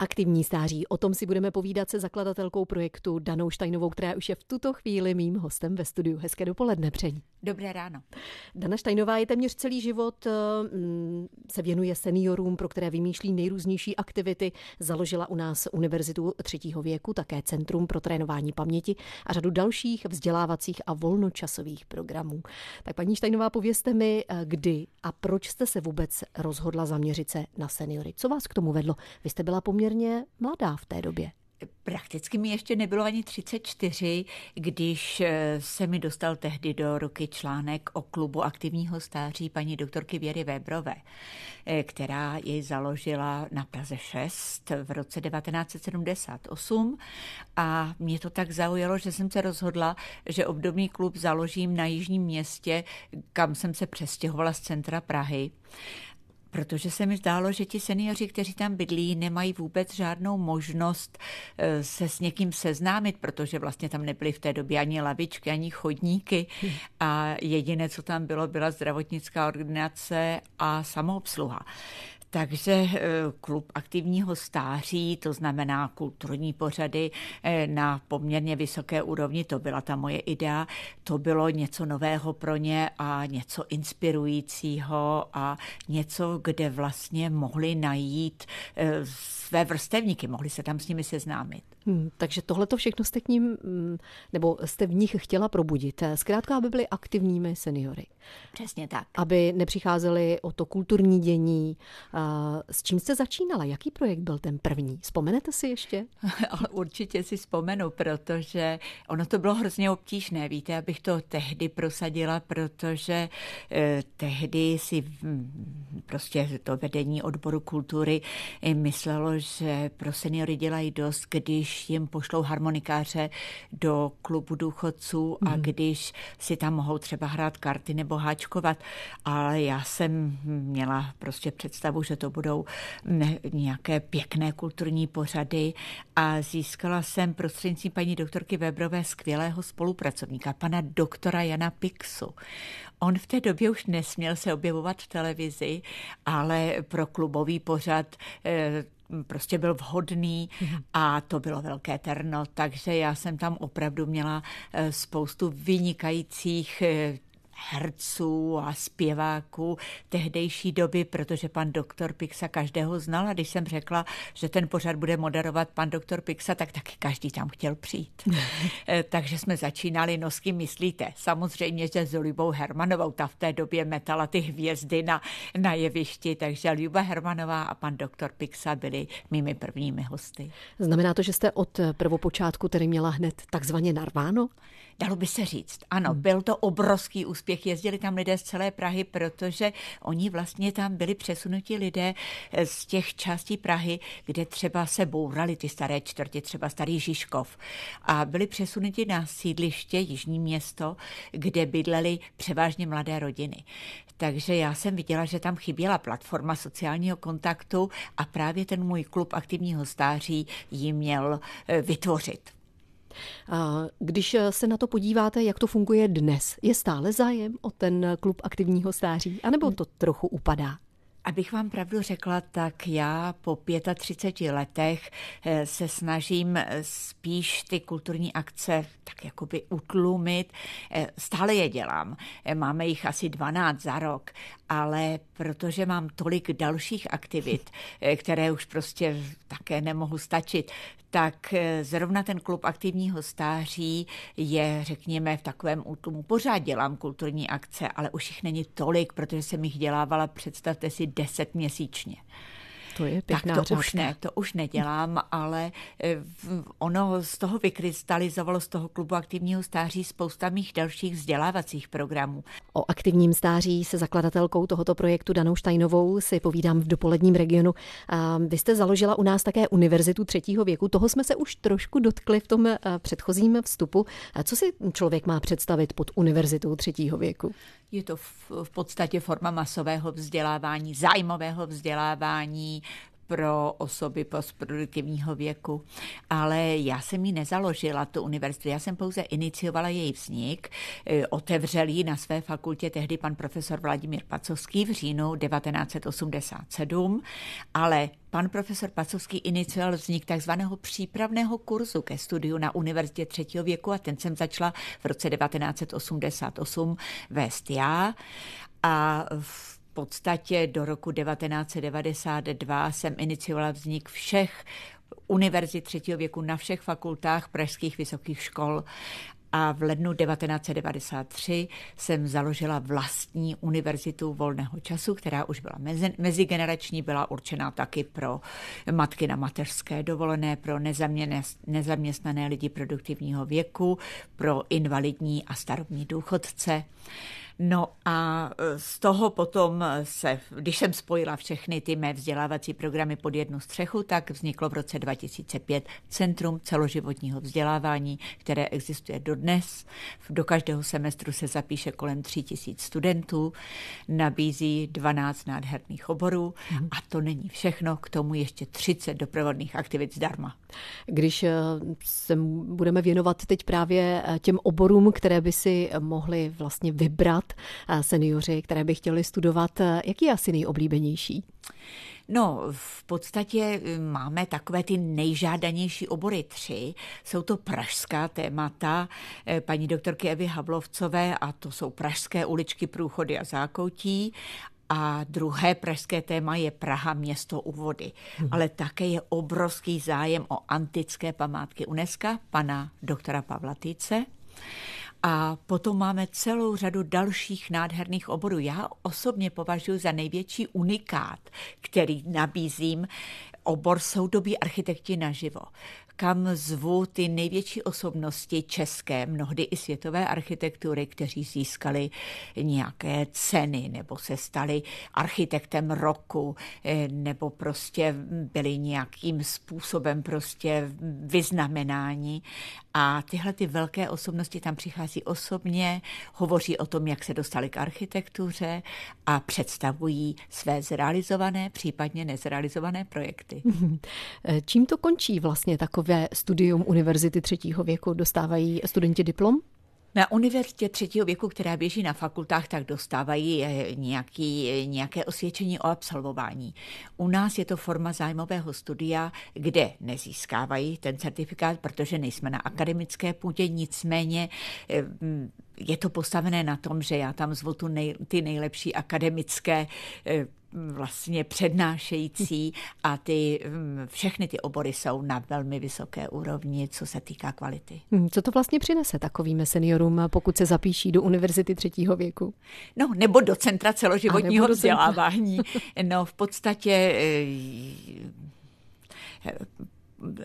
Aktivní stáří. O tom si budeme povídat se zakladatelkou projektu Danou Štajnovou, která už je v tuto chvíli mým hostem ve studiu. Hezké dopoledne přeji. Dobré ráno. Dana Štajnová je téměř celý život, mm, se věnuje seniorům, pro které vymýšlí nejrůznější aktivity. Založila u nás Univerzitu třetího věku, také Centrum pro trénování paměti a řadu dalších vzdělávacích a volnočasových programů. Tak paní Štajnová, povězte mi, eh, kdy a proč jste se vůbec rozhodla zaměřit se na seniory. Co vás k tomu vedlo? Vy jste byla poměrně poměrně mladá v té době. Prakticky mi ještě nebylo ani 34, když eh, se mi dostal tehdy do ruky článek o klubu aktivního stáří paní doktorky Věry Webrové, eh, která jej založila na Praze 6 v roce 1978 a mě to tak zaujalo, že jsem se rozhodla, že obdobný klub založím na Jižním městě, kam jsem se přestěhovala z centra Prahy protože se mi zdálo, že ti seniori, kteří tam bydlí, nemají vůbec žádnou možnost eh, se s někým seznámit, protože vlastně tam nebyly v té době ani lavičky, ani chodníky a jediné, co tam bylo, byla zdravotnická ordinace a samoobsluha. Takže eh, klub aktivního stáří, to znamená kulturní pořady eh, na poměrně vysoké úrovni, to byla ta moje idea, to bylo něco nového pro ně a něco inspirujícího a něco, kde vlastně mohli najít eh, své vrstevníky, mohli se tam s nimi seznámit. Hmm, takže tohle to všechno jste k ním, mm, nebo jste v nich chtěla probudit. Zkrátka, aby byli aktivními seniory. Přesně tak. Aby nepřicházeli o to kulturní dění. S čím jste začínala? Jaký projekt byl ten první? Vzpomenete si ještě? Ale určitě si vzpomenu, protože ono to bylo hrozně obtížné. Víte, abych to tehdy prosadila, protože eh, tehdy si hm, prostě to vedení odboru kultury eh, myslelo, že pro seniory dělají dost, když jim pošlou harmonikáře do klubu důchodců a mm. když si tam mohou třeba hrát karty nebo háčkovat. Ale já jsem měla prostě představu, že to budou nějaké pěkné kulturní pořady a získala jsem prostřednictvím paní doktorky Webrové skvělého spolupracovníka, pana doktora Jana Pixu. On v té době už nesměl se objevovat v televizi, ale pro klubový pořad eh, prostě byl vhodný a to bylo velké terno, takže já jsem tam opravdu měla eh, spoustu vynikajících eh, herců a zpěváků tehdejší doby, protože pan doktor Pixa každého znal a když jsem řekla, že ten pořad bude moderovat pan doktor Pixa, tak taky každý tam chtěl přijít. Eh, takže jsme začínali, no s kým myslíte? Samozřejmě, že s Libou Hermanovou, ta v té době metala ty hvězdy na, na jevišti, takže Liba Hermanová a pan doktor Pixa byli mými prvními hosty. Znamená to, že jste od prvopočátku tedy měla hned takzvaně narváno? Dalo by se říct. Ano, hmm. byl to obrovský úspěch. Jezdili tam lidé z celé Prahy, protože oni vlastně tam byli přesunuti lidé z těch částí Prahy, kde třeba se bourali ty staré čtvrti, třeba starý Žižkov. A byli přesunuti na sídliště Jižní město, kde bydleli převážně mladé rodiny. Takže já jsem viděla, že tam chyběla platforma sociálního kontaktu a právě ten můj klub aktivního stáří ji měl eh, vytvořit. Když se na to podíváte, jak to funguje dnes, je stále zájem o ten klub aktivního stáří, anebo to trochu upadá? Abych vám pravdu řekla, tak já po 35 letech eh, se snažím eh, spíš ty kulturní akce tak jakoby utlumit. Eh, stále je dělám. Máme jich asi 12 za rok, ale protože mám tolik dalších aktivit, které už prostě také nemohu stačit, tak zrovna ten klub aktivního stáří je, řekněme, v takovém útlumu. Pořád dělám kulturní akce, ale už jich není tolik, protože jsem jich dělávala, představte si, 10 měsíčně. To je pěkná tak to řádka. už ne, to už nedělám, ale eh, ono z toho vykrystalizovalo z toho klubu aktivního stáří spousta mých dalších vzdělávacích programů. O aktivním stáří se zakladatelkou tohoto projektu Danou Štajnovou si povídám v dopoledním regionu. Vy jste založila u nás také univerzitu třetího věku. Toho jsme se už trošku dotkli v tom eh, předchozím vstupu. Co si člověk má představit pod univerzitou třetího věku? Je to v, v podstatě forma masového vzdělávání, zájmového vzdělávání, pro osoby postproduktivního věku, ale já jsem ji nezaložila, tu univerzitu, já jsem pouze iniciovala její vznik, e, otevřel ji na své fakultě tehdy pan profesor Vladimír Pacovský v říjnu 1987, ale pan profesor Pacovský inicioval vznik takzvaného přípravného kurzu ke studiu na univerzitě třetího věku a ten jsem začala v roce 1988 vést já. A v podstatě do roku 1992 jsem iniciovala vznik všech univerzit třetího věku na všech fakultách pražských vysokých škol a v lednu 1993 jsem založila vlastní univerzitu volného času, která už byla mezi, mezigenerační, byla určená taky pro matky na mateřské dovolené, pro nezaměstnané lidi produktivního věku, pro invalidní a starobní důchodce. No a e, z toho potom se, když jsem spojila všechny ty mé vzdělávací programy pod jednu střechu, tak vzniklo v roce 2005 Centrum celoživotního vzdělávání, které existuje dodnes. Do každého semestru se zapíše kolem 3000 studentů, nabízí 12 nádherných oborů mm. a to není všechno, k tomu ještě 30 doprovodných aktivit zdarma. Když e, se budeme věnovat teď právě e, těm oborům, které by si mohli vlastně vybrat, seniori, které by chtěli studovat. Jaký je asi nejoblíbenější? No, v podstatě eh, máme takové ty nejžádanější obory tři. Jsou to pražská témata eh, paní doktorky Evy Hablovcové a to jsou pražské uličky, průchody a zákoutí. A druhé pražské téma je Praha, město u vody. Hmm. Ale také je obrovský zájem o antické památky UNESCO, pana doktora Pavla Týce. A potom máme celou řadu dalších nádherných oborů. Já osobně považuji za největší unikát, který nabízím obor soudobí architekti naživo kam zvu ty největší osobnosti české, mnohdy i světové architektury, kteří získali nějaké ceny nebo se stali architektem roku eh, nebo prostě byli nějakým způsobem prostě vyznamenáni. A tyhle ty velké osobnosti tam přichází osobně, hovoří o tom, jak se dostali k architektuře a představují své zrealizované, případně nezrealizované projekty. Čím to končí vlastně takové studium univerzity třetího věku? Dostávají studenti diplom? Na univerzitě třetího věku, která běží na fakultách, tak dostávají eh, nějaký, eh, nějaké osvědčení o absolvování. U nás je to forma zájmového studia, kde nezískávají ten certifikát, protože nejsme na akademické půdě, nicméně eh, je to postavené na tom, že já tam zvu tu nej, ty nejlepší akademické vlastně přednášející a ty, mm, všechny ty obory jsou na velmi vysoké úrovni, co se týká kvality. Hmm, co to vlastně přinese takovým seniorům, pokud se zapíší do univerzity třetího věku? No, nebo do centra celoživotního nebo vzdělávání. No, v podstatě eh,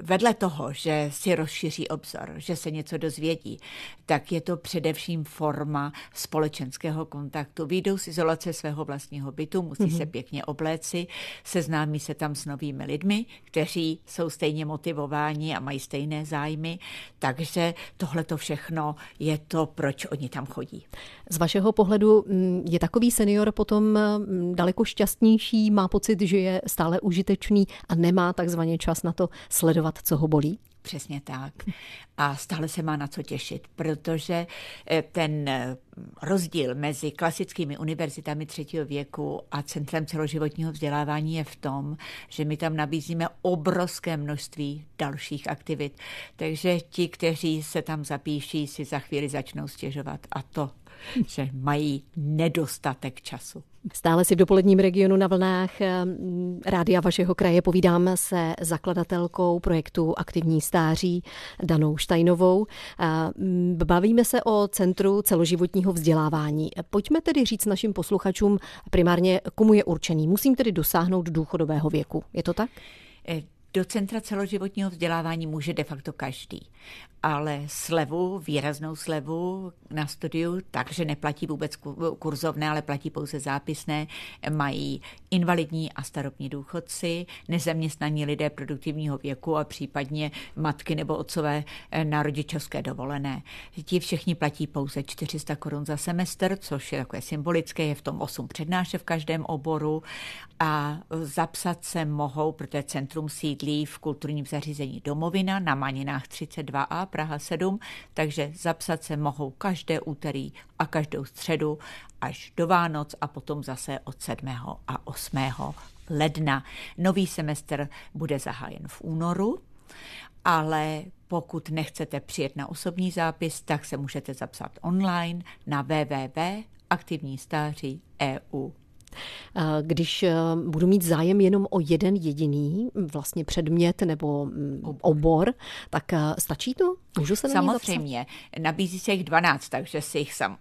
vedle toho, že si rozšíří obzor, že se něco dozvědí, tak je to především forma společenského kontaktu. Výjdou z izolace svého vlastního bytu, musí mm-hmm. se pěkně obléci, seznámí se tam s novými lidmi, kteří jsou stejně motivováni a mají stejné zájmy, takže tohle to všechno je to, proč oni tam chodí. Z vašeho pohledu mm, je takový senior potom mm, daleko šťastnější, má pocit, že je stále užitečný a nemá takzvaně čas na to sledovat, co ho bolí? Přesně tak. A stále se má na co těšit, protože eh, ten eh, rozdíl mezi klasickými univerzitami třetího věku a Centrem celoživotního vzdělávání je v tom, že my tam nabízíme obrovské množství dalších aktivit. Takže ti, kteří se tam zapíší, si za chvíli začnou stěžovat. A to že mají nedostatek času. Stále si v dopoledním regionu na vlnách eh, rádia vašeho kraje povídám se zakladatelkou projektu Aktivní stáří Danou Štajnovou. Eh, bavíme se o Centru celoživotního vzdělávání. Pojďme tedy říct našim posluchačům primárně, komu je určený. Musím tedy dosáhnout důchodového věku. Je to tak? Eh, do centra celoživotního vzdělávání může de facto každý ale slevu, výraznou slevu na studiu, takže neplatí vůbec kurzovné, ale platí pouze zápisné, mají invalidní a starobní důchodci, nezaměstnaní lidé produktivního věku a případně matky nebo otcové na rodičovské dovolené. Ti všichni platí pouze 400 korun za semestr, což je takové symbolické, je v tom 8 přednášek v každém oboru a zapsat se mohou, protože centrum sídlí v kulturním zařízení Domovina na Maninách 32a Praha 7, takže zapsat se mohou každé úterý a každou středu až do Vánoc a potom zase od 7. a 8. ledna. Nový semestr bude zahájen v únoru, ale pokud nechcete přijet na osobní zápis, tak se můžete zapsat online na www.aktivní stáří EU když eh, budu mít zájem jenom o jeden jediný vlastně předmět nebo obor, tak eh, stačí to? Můžu se na Samozřejmě. Nabízí se jich 12, takže si jich, sam,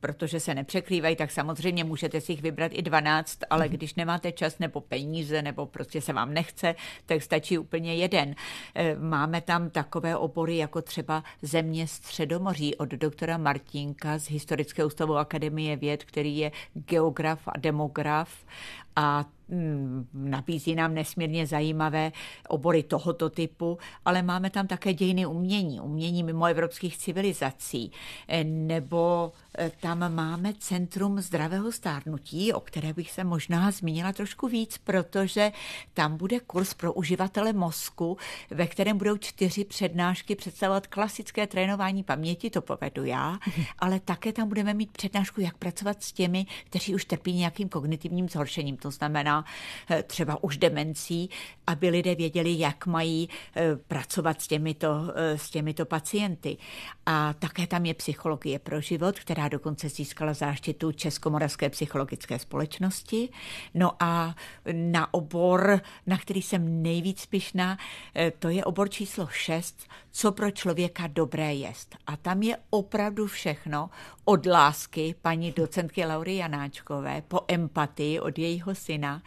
protože se nepřekrývají, tak samozřejmě můžete si jich vybrat i 12, ale když nemáte čas nebo peníze, nebo prostě se vám nechce, tak stačí úplně jeden. Eh, máme tam takové obory, jako třeba Země středomoří od doktora Martinka z Historického ústavu Akademie věd, který je geograf a demograf a mm, nabízí nám nesmírně zajímavé obory tohoto typu, ale máme tam také dějiny umění, umění mimo evropských civilizací, eh, nebo eh, tam máme Centrum zdravého stárnutí, o které bych se možná zmínila trošku víc, protože tam bude kurz pro uživatele mozku, ve kterém budou čtyři přednášky představovat klasické trénování paměti, to povedu já, ale také tam budeme mít přednášku, jak pracovat s těmi, kteří už trpí nějakým kognitivním zhoršením to znamená eh, třeba už demencí, aby lidé věděli, jak mají eh, pracovat s těmito, eh, s těmito pacienty. A také tam je psychologie pro život, která dokonce získala záštitu Českomoravské psychologické společnosti. No a na obor, na který jsem nejvíc pišná, to je obor číslo 6, co pro člověka dobré jest. A tam je opravdu všechno od lásky paní docentky Laury Janáčkové po empatii od jejího syna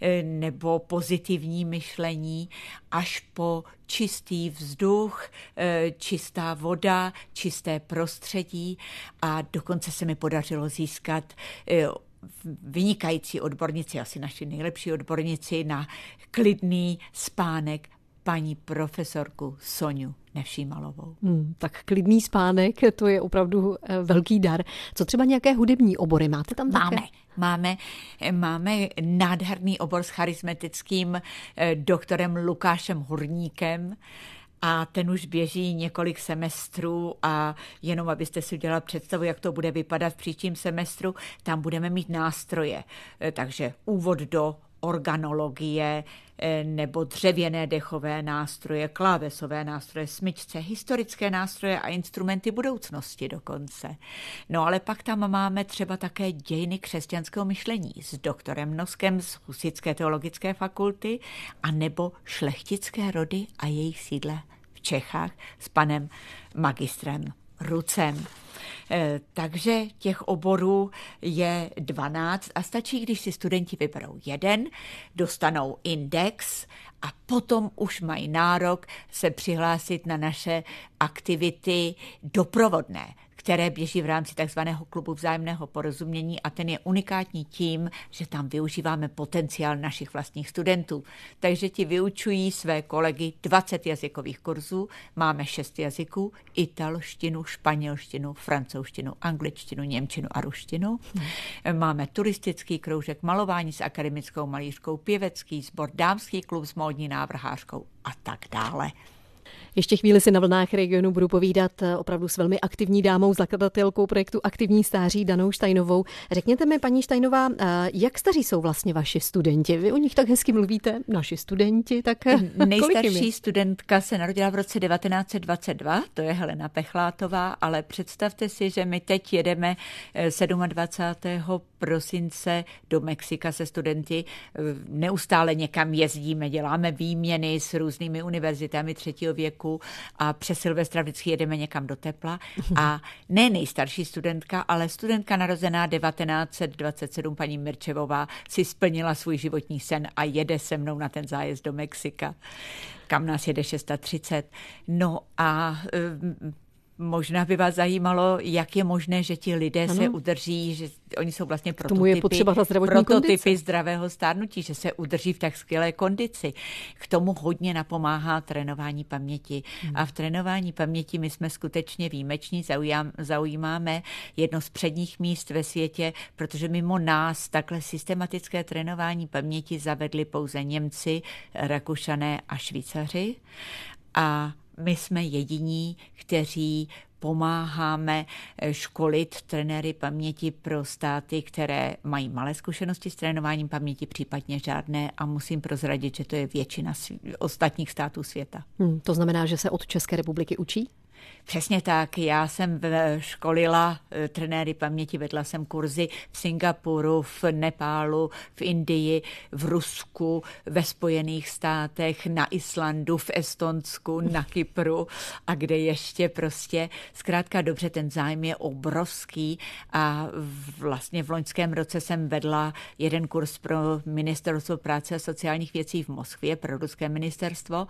eh, nebo pozitivní myšlení až po čistý vzduch, eh, čistá voda, čisté prostředí a dokonce se mi podařilo získat eh, vynikající odbornici, asi naši nejlepší odbornici na klidný spánek paní profesorku Soniu Nevšímalovou. Hmm, tak klidný spánek, to je opravdu eh, velký dar. Co třeba nějaké hudební obory máte tam také? Máme. Máme, máme nádherný obor s charismatickým eh, doktorem Lukášem Hurníkem, a ten už běží několik semestrů a jenom abyste si udělali představu, jak to bude vypadat v příštím semestru, tam budeme mít nástroje. Eh, takže úvod do organologie eh, nebo dřevěné dechové nástroje, klávesové nástroje, smyčce, historické nástroje a instrumenty budoucnosti dokonce. No ale pak tam máme třeba také dějiny křesťanského myšlení s doktorem Noskem z Husické teologické fakulty a nebo šlechtické rody a jejich sídle v Čechách s panem magistrem Rucem. Eh, takže těch oborů je 12 a stačí, když si studenti vyberou jeden, dostanou index a potom už mají nárok se přihlásit na naše aktivity doprovodné které běží v rámci takzvaného klubu vzájemného porozumění a ten je unikátní tím, že tam využíváme potenciál našich vlastních studentů. Takže ti vyučují své kolegy 20 jazykových kurzů, máme 6 jazyků, italštinu, španělštinu, francouzštinu, angličtinu, němčinu a ruštinu. Máme turistický kroužek malování s akademickou malířkou, pěvecký sbor, dámský klub s módní návrhářkou a tak dále. Ještě chvíli si na vlnách regionu budu povídat eh, opravdu s velmi aktivní dámou, zakladatelkou projektu Aktivní stáří Danou Štajnovou. Řekněte mi, paní Štajnová, eh, jak staří jsou vlastně vaši studenti? Vy o nich tak hezky mluvíte, naši studenti, tak eh, Nejstarší studentka se narodila v roce 1922, to je Helena Pechlátová, ale představte si, že my teď jedeme 27. prosince do Mexika se studenty, neustále někam jezdíme, děláme výměny s různými univerzitami třetího věku, roku a přes Silvestra vždycky jedeme někam do tepla. A ne nejstarší studentka, ale studentka narozená 1927, paní Mirčevová, si splnila svůj životní sen a jede se mnou na ten zájezd do Mexika, kam nás jede 630. No a Možná by vás zajímalo, jak je možné, že ti lidé ano. se udrží, že oni jsou vlastně prototypy, tomu je potřeba ta prototypy kondice. zdravého stárnutí, že se udrží v tak skvělé kondici. K tomu hodně napomáhá trénování paměti. Hmm. A v trénování paměti my jsme skutečně výjimeční, zaujímáme jedno z předních míst ve světě, protože mimo nás takhle systematické trénování paměti zavedli pouze Němci, Rakušané a Švýcaři. A my jsme jediní, kteří pomáháme eh, školit trenéry paměti pro státy, které mají malé zkušenosti s trénováním paměti, případně žádné a musím prozradit, že to je většina ostatních států světa. Hmm, to znamená, že se od České republiky učí? Přesně tak. Já jsem školila eh, trenéry paměti, vedla jsem kurzy v Singapuru, v Nepálu, v Indii, v Rusku, ve Spojených státech, na Islandu, v Estonsku, na Kypru a kde ještě prostě. Zkrátka dobře, ten zájem je obrovský a vlastně v loňském roce jsem vedla jeden kurz pro ministerstvo práce a sociálních věcí v Moskvě, pro ruské ministerstvo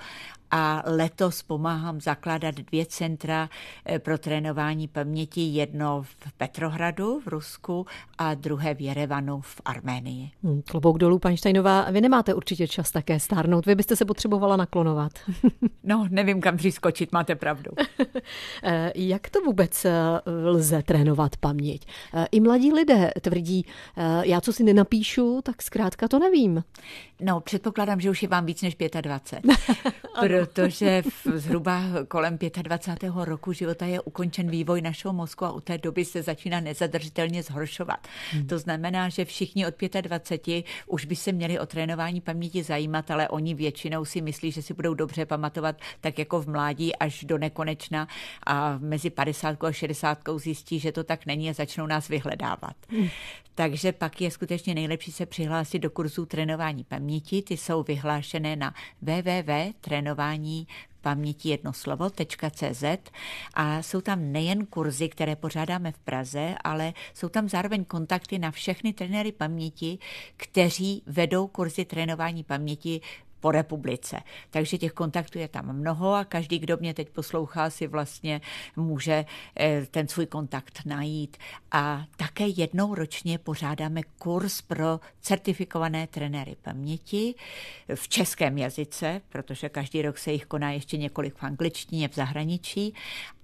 a letos pomáhám zakládat dvě centra eh, pro trénování paměti, jedno v Petrohradu v Rusku a druhé v Jerevanu v Arménii. Hmm, klobouk dolů, paní Štajnová, vy nemáte určitě čas také stárnout, vy byste se potřebovala naklonovat. no, nevím, kam dřív skočit, máte pravdu. Eh, jak to vůbec eh, lze trénovat paměť? I mladí lidé tvrdí, já co si nenapíšu, tak zkrátka to nevím. No, předpokládám, že už je vám víc než 25. protože v zhruba kolem 25. roku života je ukončen vývoj našeho mozku a u té doby se začíná nezadržitelně zhoršovat. Hmm. To znamená, že všichni od 25 už by se měli o trénování paměti zajímat, ale oni většinou si myslí, že si budou dobře pamatovat tak jako v mládí až do nekonečna a mezi 50 a 60 zjistí, že to tak není a začnou nás vyhledávat. Hmm. Takže pak je skutečně nejlepší se přihlásit do kurzů trénování paměti. Ty jsou vyhlášené na www.trénování paměti jednoslovo.cz a jsou tam nejen kurzy, které pořádáme v Praze, ale jsou tam zároveň kontakty na všechny trenéry paměti, kteří vedou kurzy trénování paměti po republice. Takže těch kontaktů je tam mnoho a každý, kdo mě teď poslouchá, si vlastně může eh, ten svůj kontakt najít. A také jednou ročně pořádáme kurz pro certifikované trenéry paměti v českém jazyce, protože každý rok se jich koná ještě několik v angličtině v zahraničí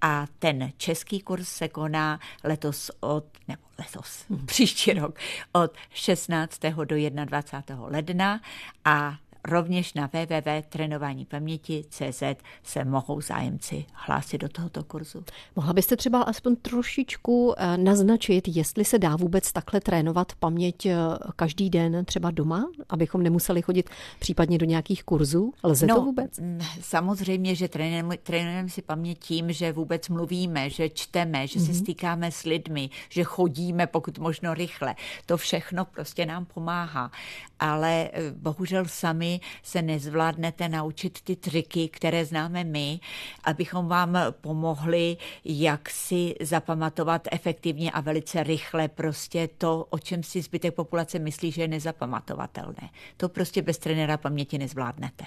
a ten český kurz se koná letos od, nebo letos, příští rok, od 16. do 21. ledna a Rovněž na www.trénování paměti CZ se mohou zájemci hlásit do tohoto kurzu. Mohla byste třeba aspoň trošičku eh, naznačit, jestli se dá vůbec takhle trénovat paměť eh, každý den třeba doma, abychom nemuseli chodit případně do nějakých kurzů? Lze no, to vůbec? Samozřejmě, že trénujeme, trénujeme si paměť tím, že vůbec mluvíme, že čteme, že mm-hmm. se mhm. stýkáme s lidmi, že chodíme pokud možno rychle. To všechno prostě nám pomáhá. Ale eh, bohužel sami se nezvládnete naučit ty triky, které známe my, abychom vám pomohli, jak si zapamatovat efektivně a velice rychle prostě to, o čem si zbytek populace myslí, že je nezapamatovatelné. To prostě bez trenéra paměti nezvládnete.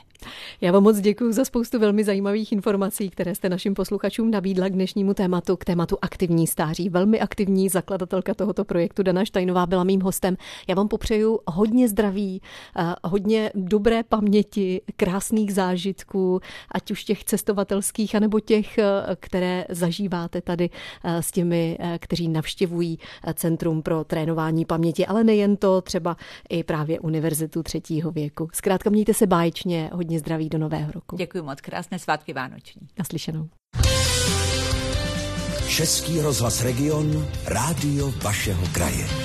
Já vám moc děkuji za spoustu velmi zajímavých informací, které jste našim posluchačům nabídla k dnešnímu tématu, k tématu aktivní stáří. Velmi aktivní zakladatelka tohoto projektu Dana Štajnová byla mým hostem. Já vám popřeju hodně zdraví, eh, hodně dobré dobré paměti, krásných zážitků, ať už těch cestovatelských, anebo těch, eh, které zažíváte tady eh, s těmi, eh, kteří navštěvují Centrum pro trénování paměti, ale nejen to, třeba i právě Univerzitu třetího věku. Zkrátka mějte se báječně, hodně zdraví do nového roku. Děkuji moc, krásné svátky vánoční. Naslyšenou. Český rozhlas Region, rádio vašeho kraje.